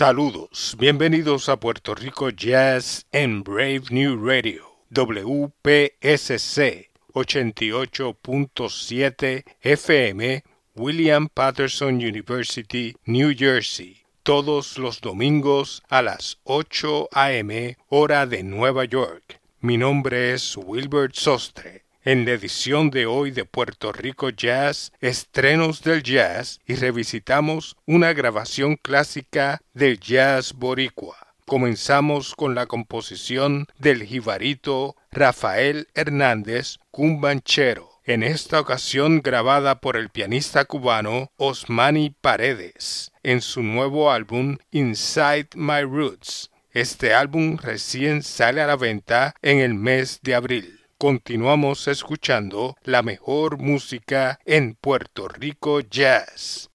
Saludos, bienvenidos a Puerto Rico Jazz en Brave New Radio, WPSC 88.7 FM, William Patterson University, New Jersey, todos los domingos a las 8 a.m. hora de Nueva York. Mi nombre es Wilbert Sostre. En la edición de hoy de Puerto Rico Jazz, estrenos del jazz y revisitamos una grabación clásica del jazz boricua. Comenzamos con la composición del jibarito Rafael Hernández Cumbanchero, en esta ocasión grabada por el pianista cubano Osmani Paredes, en su nuevo álbum Inside My Roots. Este álbum recién sale a la venta en el mes de abril continuamos escuchando la mejor música en Puerto Rico Jazz.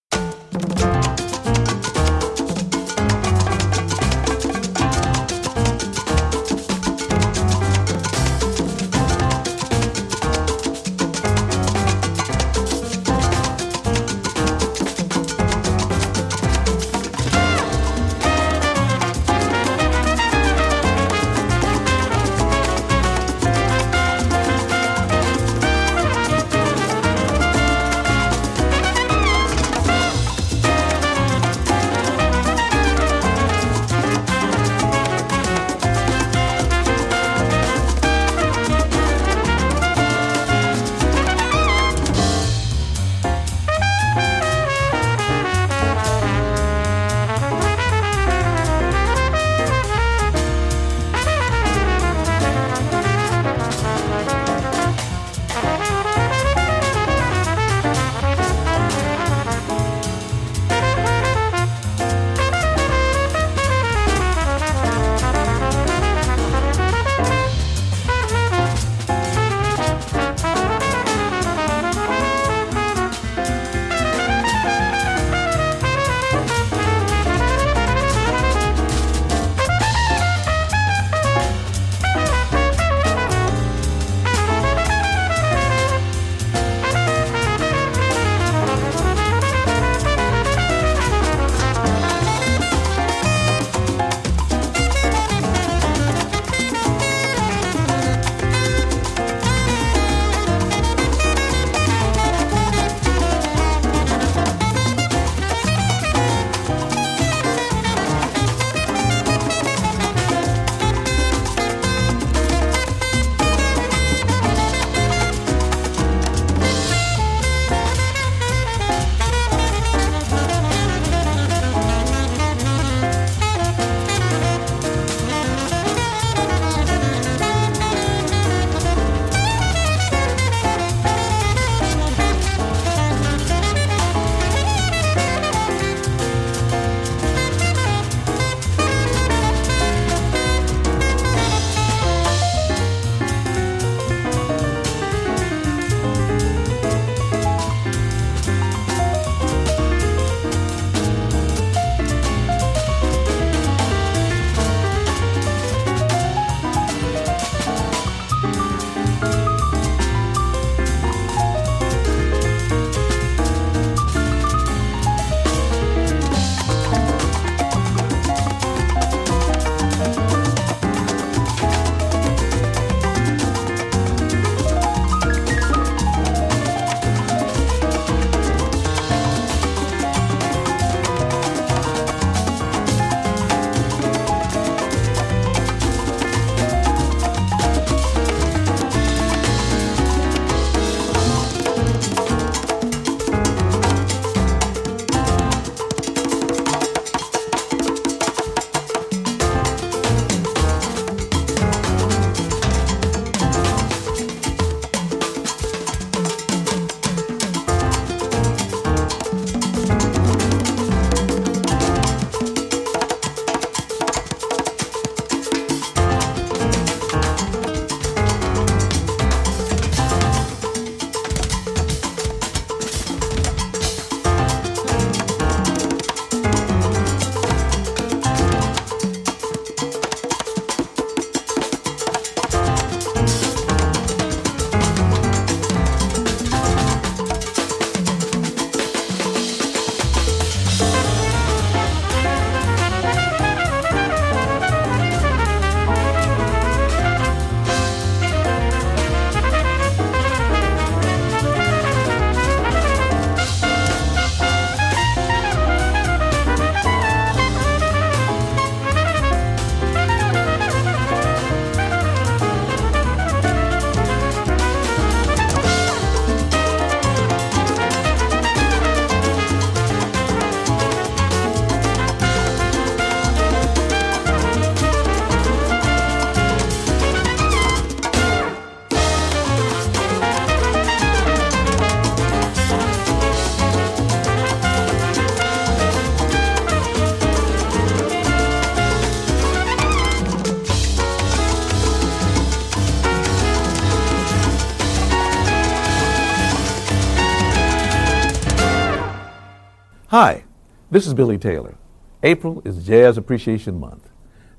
This is Billy Taylor. April is Jazz Appreciation Month.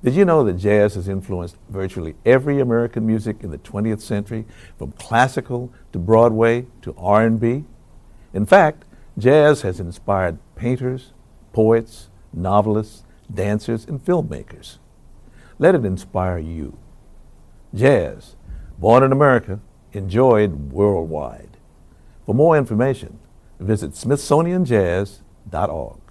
Did you know that jazz has influenced virtually every American music in the 20th century, from classical to Broadway to R&B? In fact, jazz has inspired painters, poets, novelists, dancers, and filmmakers. Let it inspire you. Jazz, born in America, enjoyed worldwide. For more information, visit smithsonianjazz.org.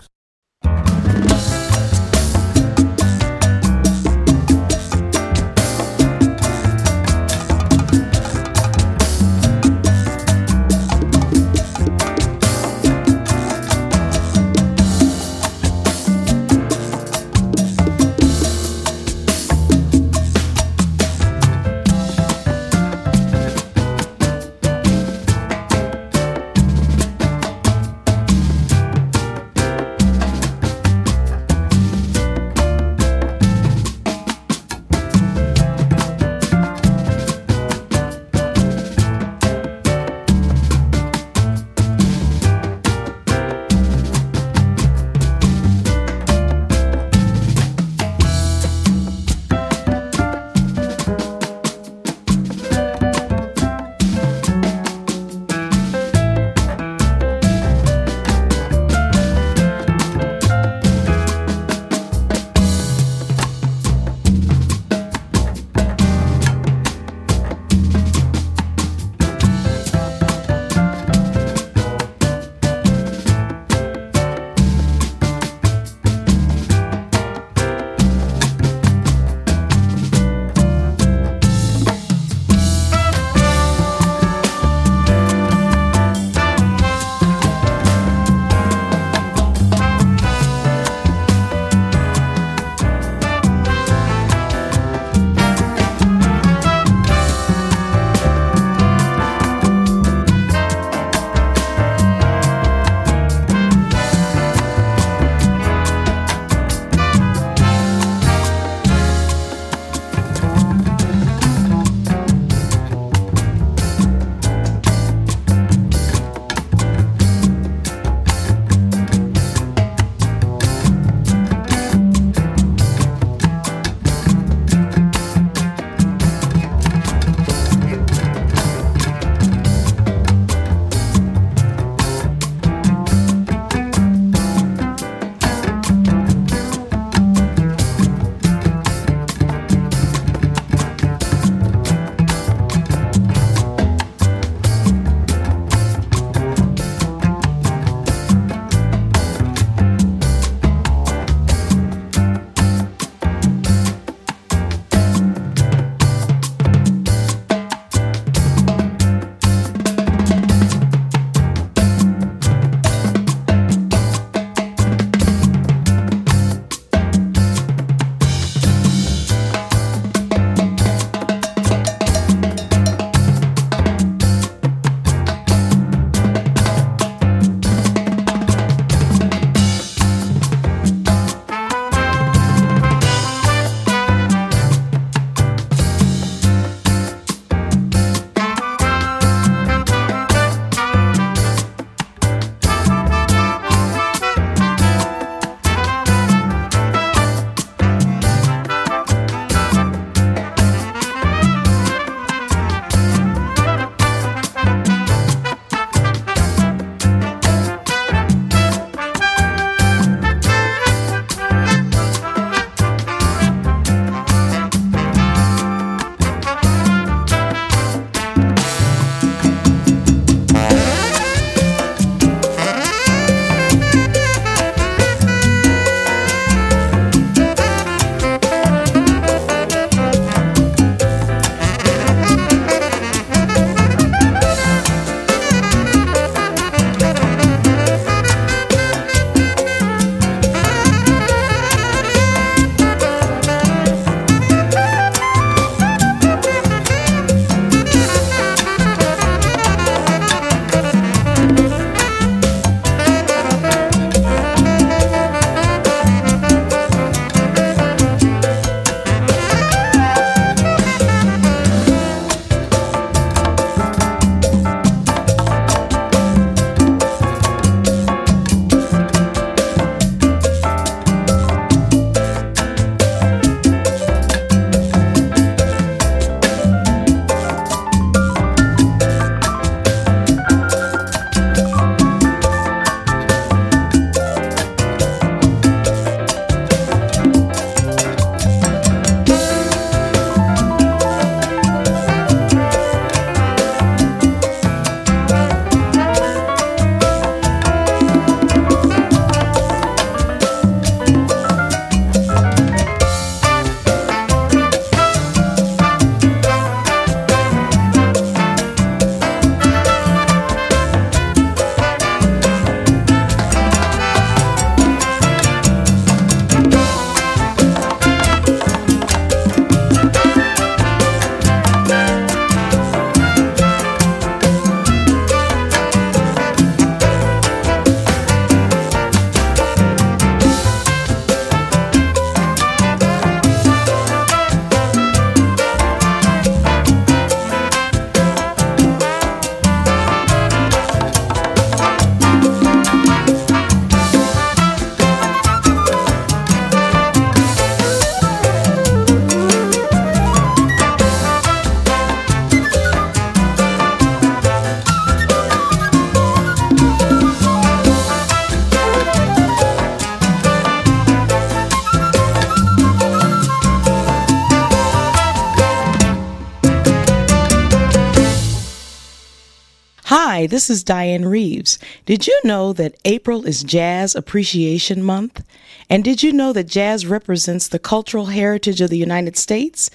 Hi, this is Diane Reeves. Did you know that April is Jazz Appreciation Month? And did you know that jazz represents the cultural heritage of the United States?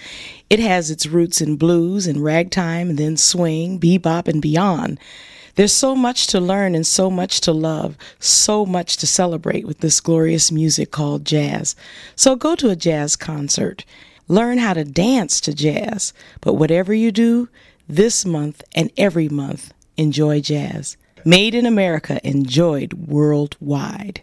It has its roots in blues and ragtime and then swing, bebop, and beyond. There's so much to learn and so much to love, so much to celebrate with this glorious music called jazz. So go to a jazz concert. Learn how to dance to jazz. But whatever you do, this month and every month, enjoy jazz. Made in America, enjoyed worldwide.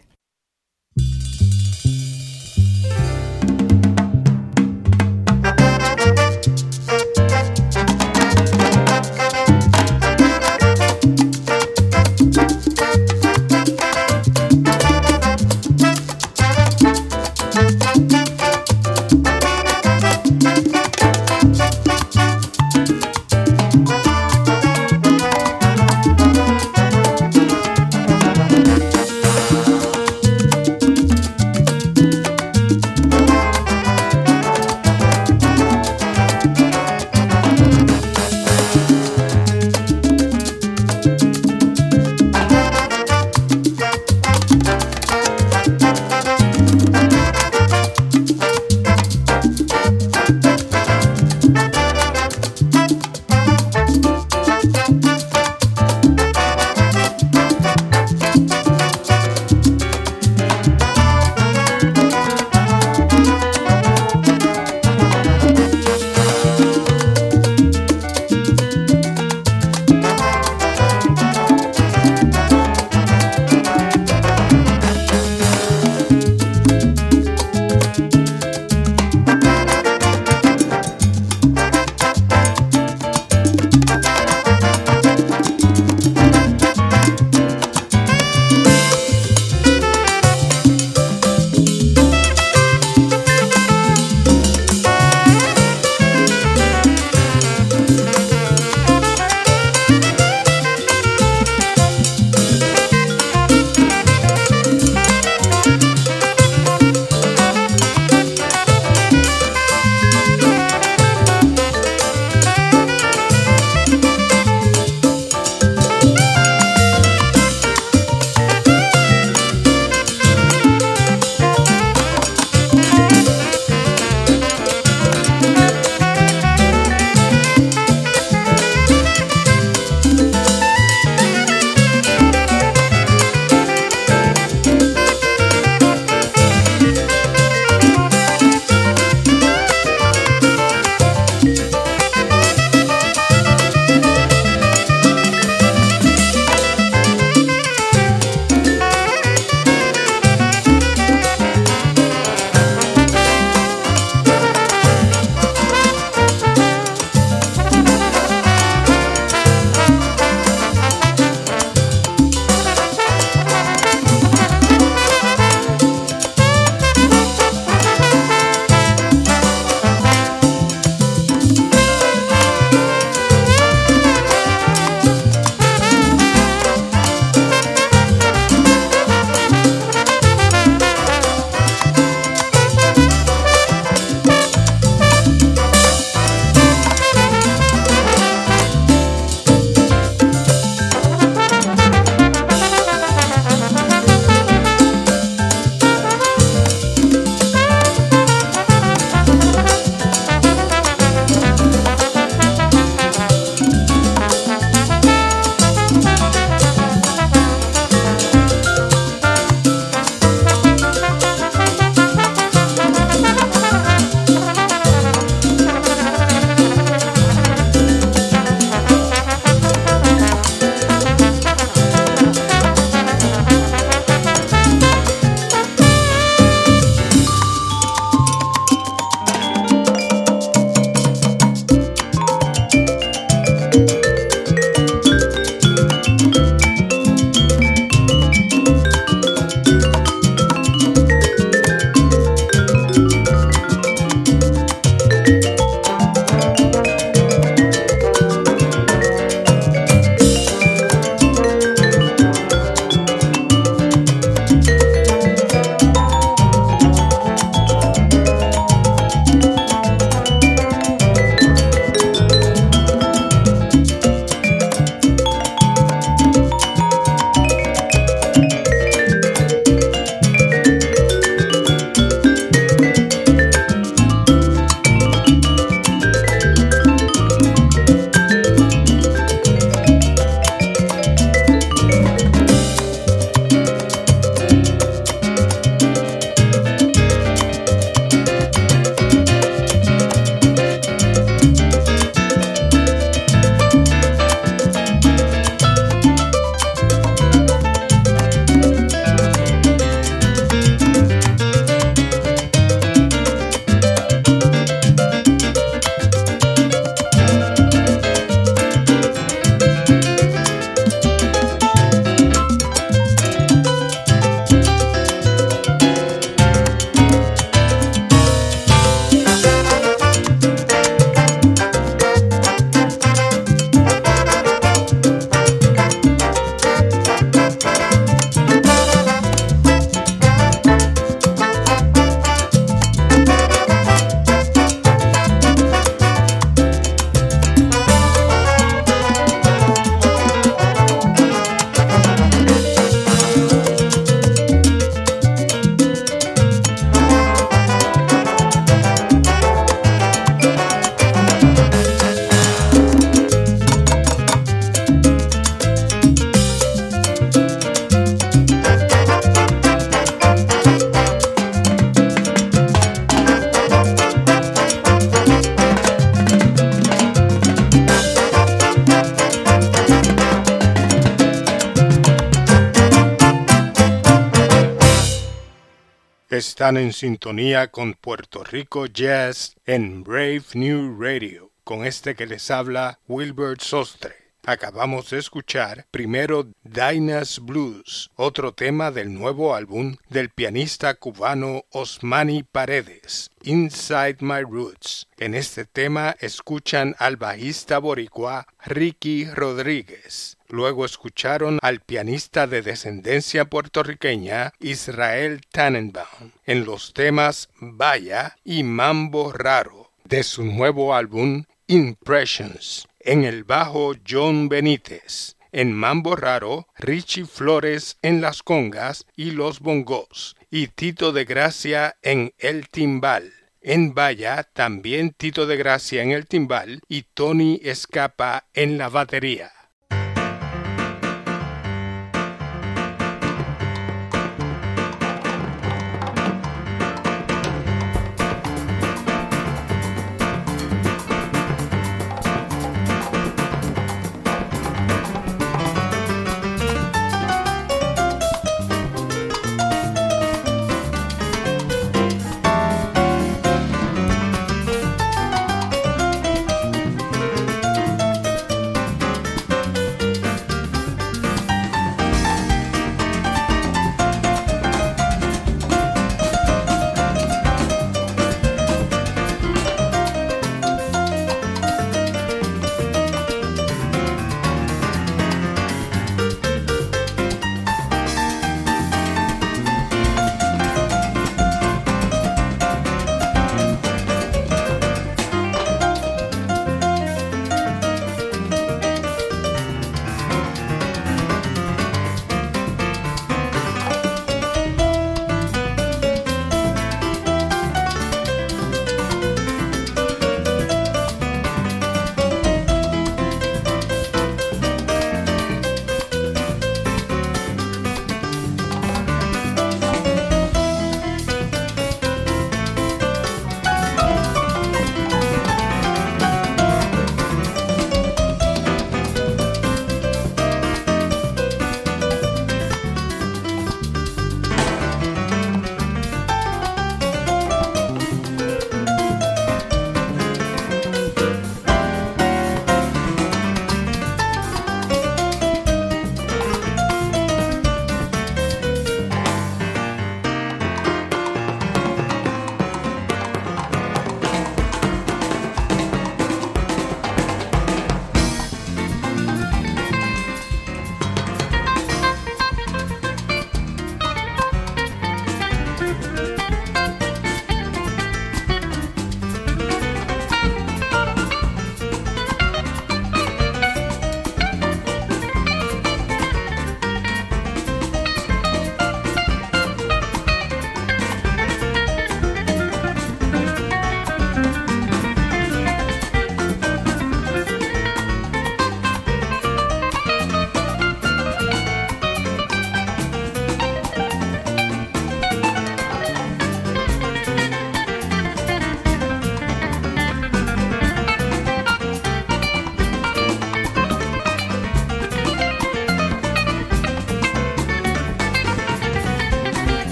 Están en sintonía con Puerto Rico Jazz en Brave New Radio, con este que les habla Wilbert Sostre. Acabamos de escuchar primero Dinah's Blues, otro tema del nuevo álbum del pianista cubano Osmani Paredes, Inside My Roots. En este tema escuchan al bajista boricua Ricky Rodríguez. Luego escucharon al pianista de descendencia puertorriqueña Israel Tannenbaum en los temas Vaya y Mambo Raro de su nuevo álbum Impressions. En el bajo John Benítez. En Mambo Raro, Richie Flores en las congas y los bongos. Y Tito de Gracia en el timbal. En Vaya también Tito de Gracia en el timbal y Tony Escapa en la batería.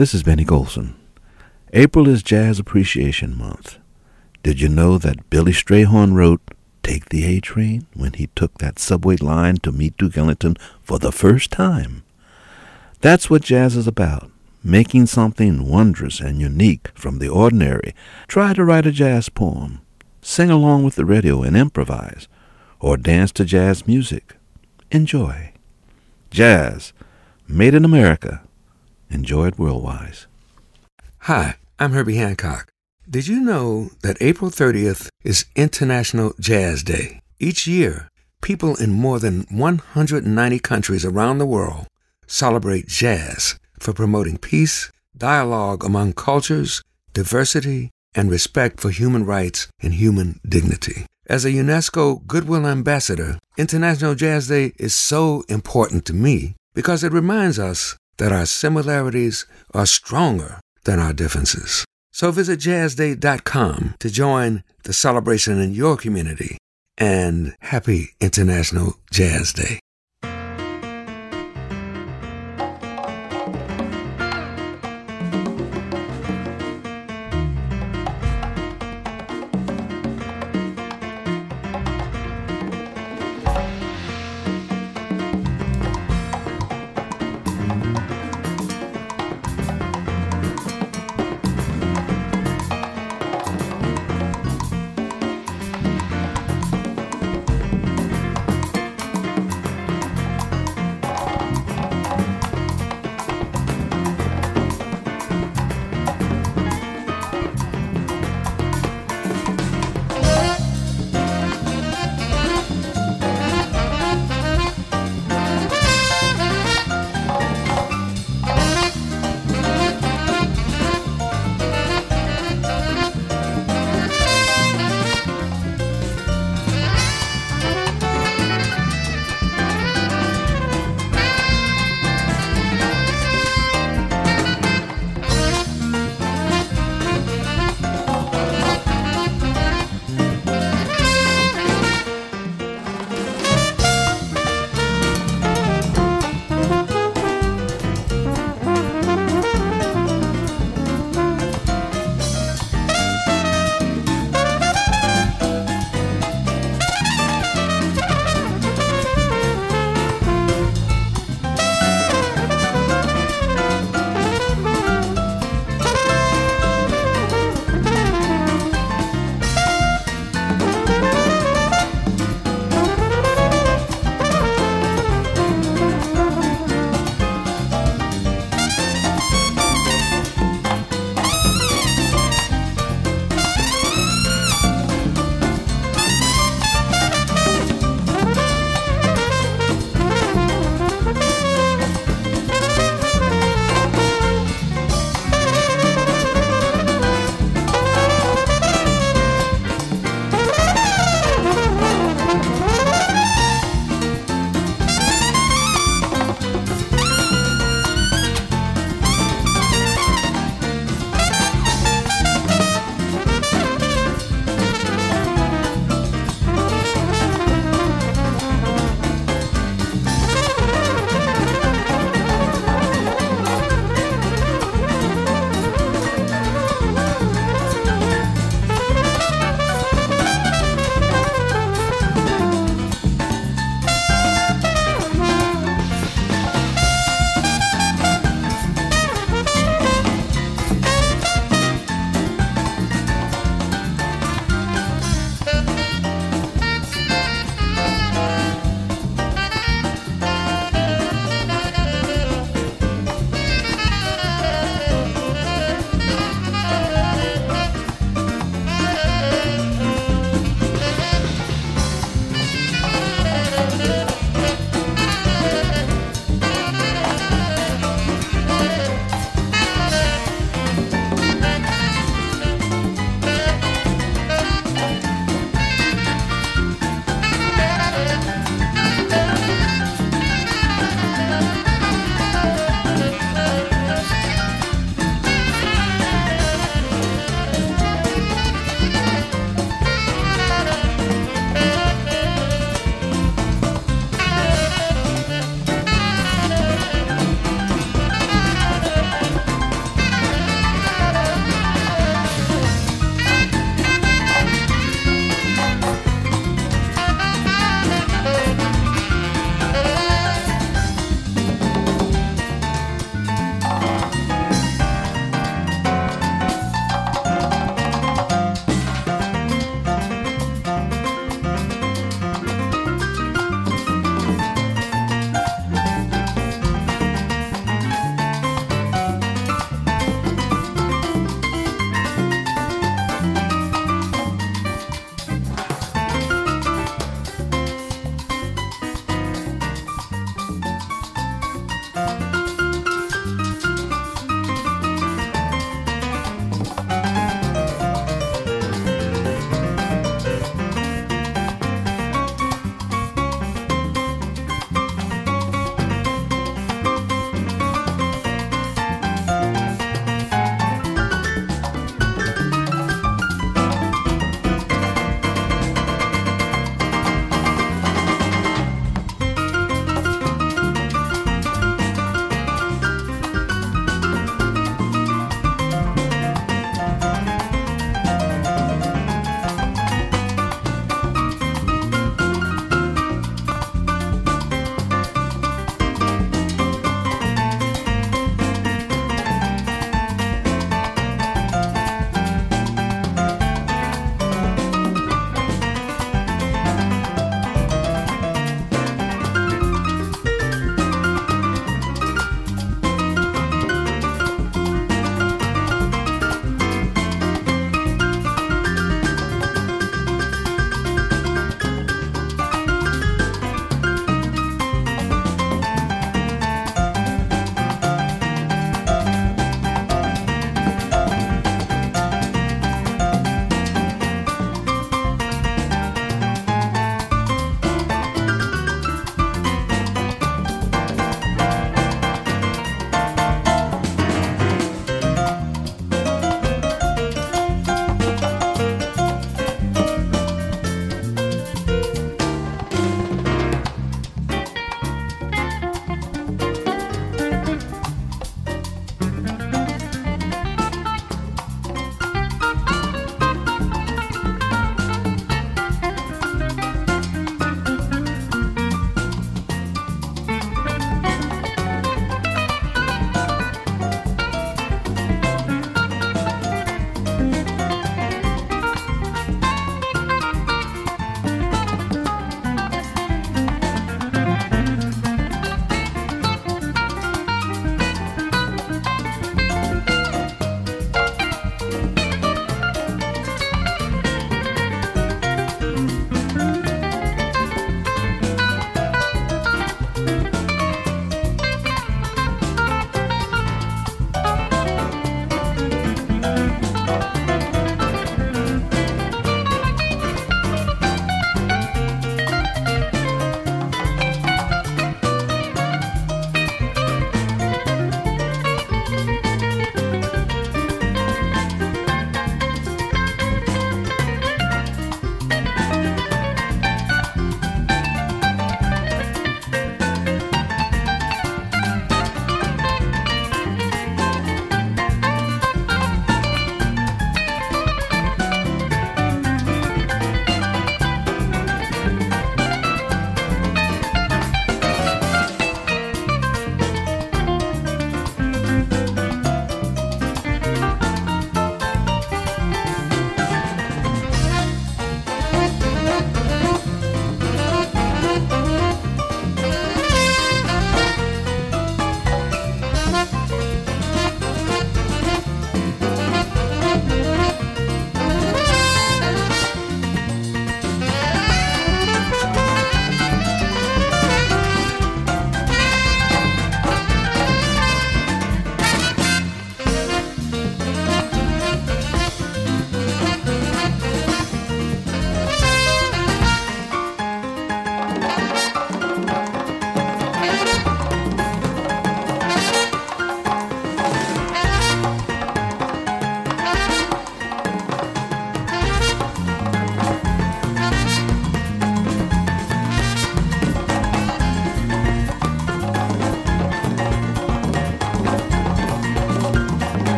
This is Benny Golson. April is Jazz Appreciation Month. Did you know that Billy Strayhorn wrote Take the A Train when he took that subway line to meet Duke Ellington for the first time? That's what jazz is about making something wondrous and unique from the ordinary. Try to write a jazz poem, sing along with the radio and improvise, or dance to jazz music. Enjoy. Jazz, made in America Enjoy it worldwide. Hi, I'm Herbie Hancock. Did you know that April 30th is International Jazz Day? Each year, people in more than 190 countries around the world celebrate jazz for promoting peace, dialogue among cultures, diversity, and respect for human rights and human dignity. As a UNESCO Goodwill Ambassador, International Jazz Day is so important to me because it reminds us that our similarities are stronger than our differences. So visit jazzday.com to join the celebration in your community and happy International Jazz Day.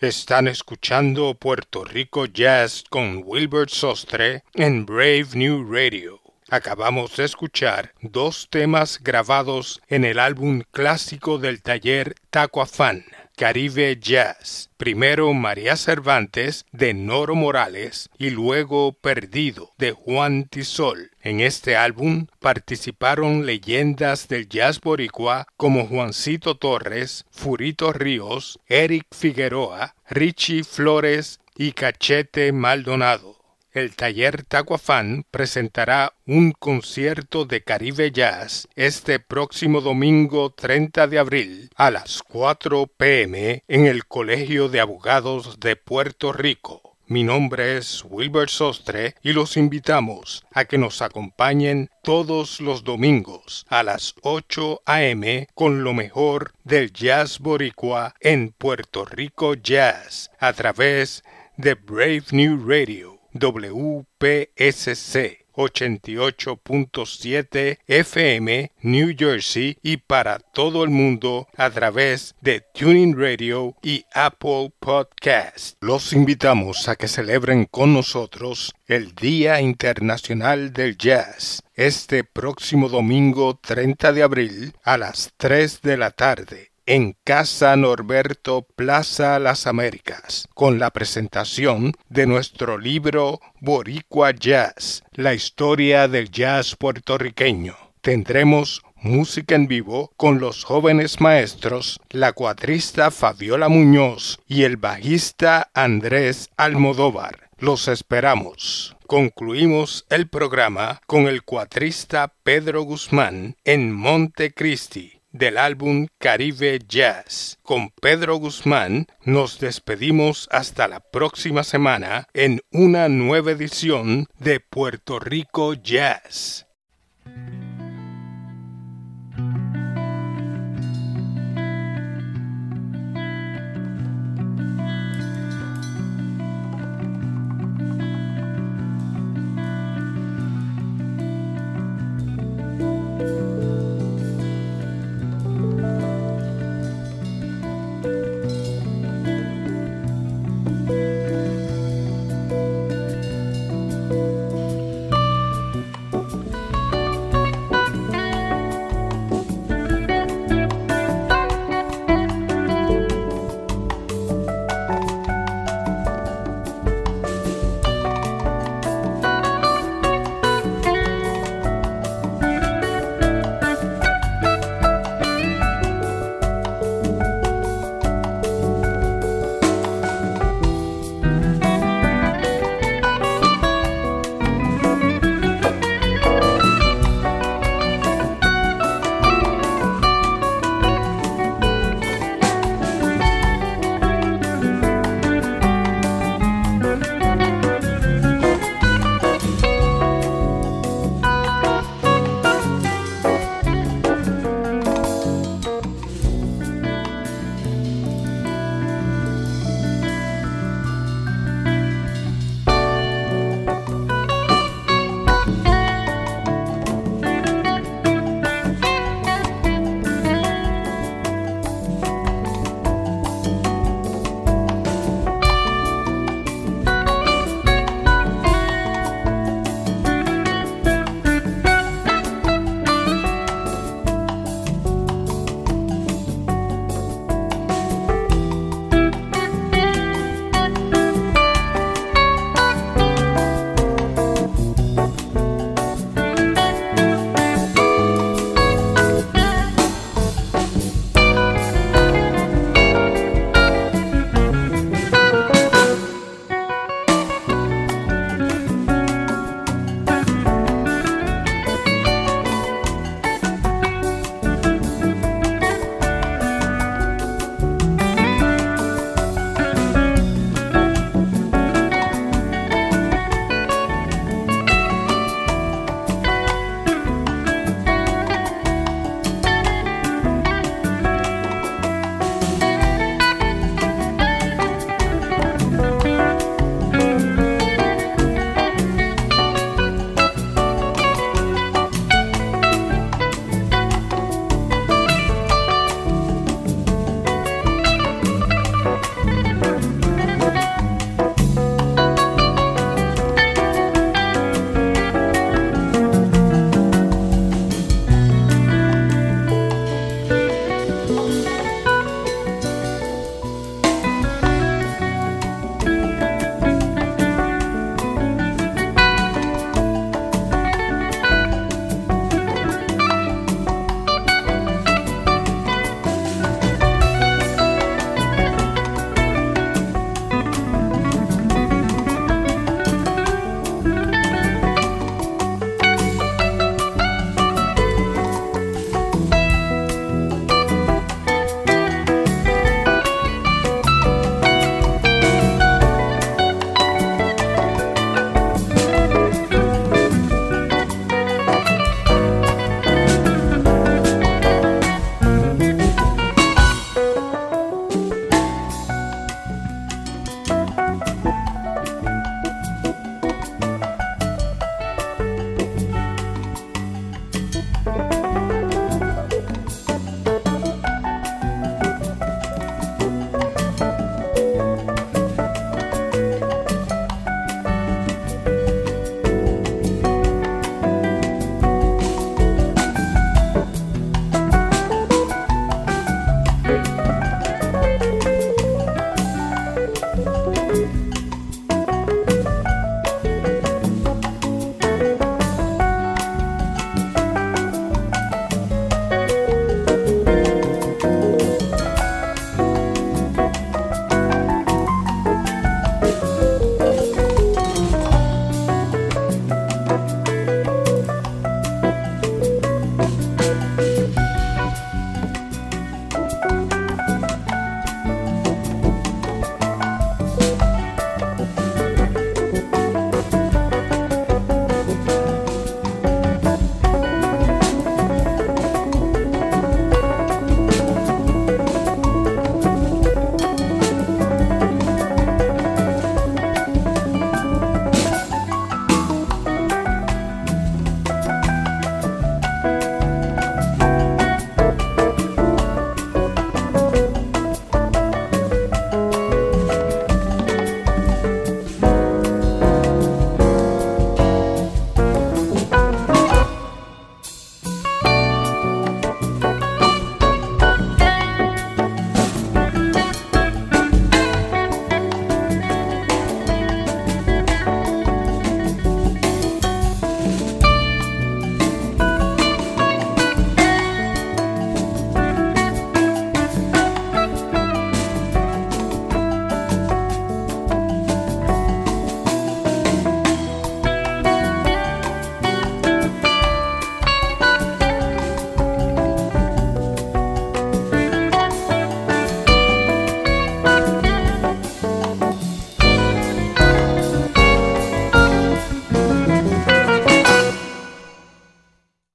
Están escuchando Puerto Rico Jazz con Wilbert Sostre en Brave New Radio. Acabamos de escuchar dos temas grabados en el álbum clásico del taller Taco Afán, Caribe Jazz. Primero María Cervantes de Noro Morales y luego Perdido de Juan Tisol. En este álbum participaron leyendas del jazz boricua como Juancito Torres, Furito Ríos, Eric Figueroa, Richie Flores y Cachete Maldonado el taller Tacuafán presentará un concierto de Caribe Jazz este próximo domingo 30 de abril a las 4 pm en el Colegio de Abogados de Puerto Rico. Mi nombre es Wilbur Sostre y los invitamos a que nos acompañen todos los domingos a las 8 a.m. con lo mejor del jazz boricua en Puerto Rico Jazz a través de Brave New Radio WPSC 88.7 FM New Jersey y para todo el mundo a través de Tuning Radio y Apple Podcast. Los invitamos a que celebren con nosotros el Día Internacional del Jazz este próximo domingo 30 de abril a las 3 de la tarde en Casa Norberto Plaza Las Américas, con la presentación de nuestro libro Boricua Jazz, la historia del jazz puertorriqueño. Tendremos música en vivo con los jóvenes maestros, la cuatrista Fabiola Muñoz y el bajista Andrés Almodóvar. Los esperamos. Concluimos el programa con el cuatrista Pedro Guzmán en Montecristi del álbum Caribe Jazz. Con Pedro Guzmán nos despedimos hasta la próxima semana en una nueva edición de Puerto Rico Jazz.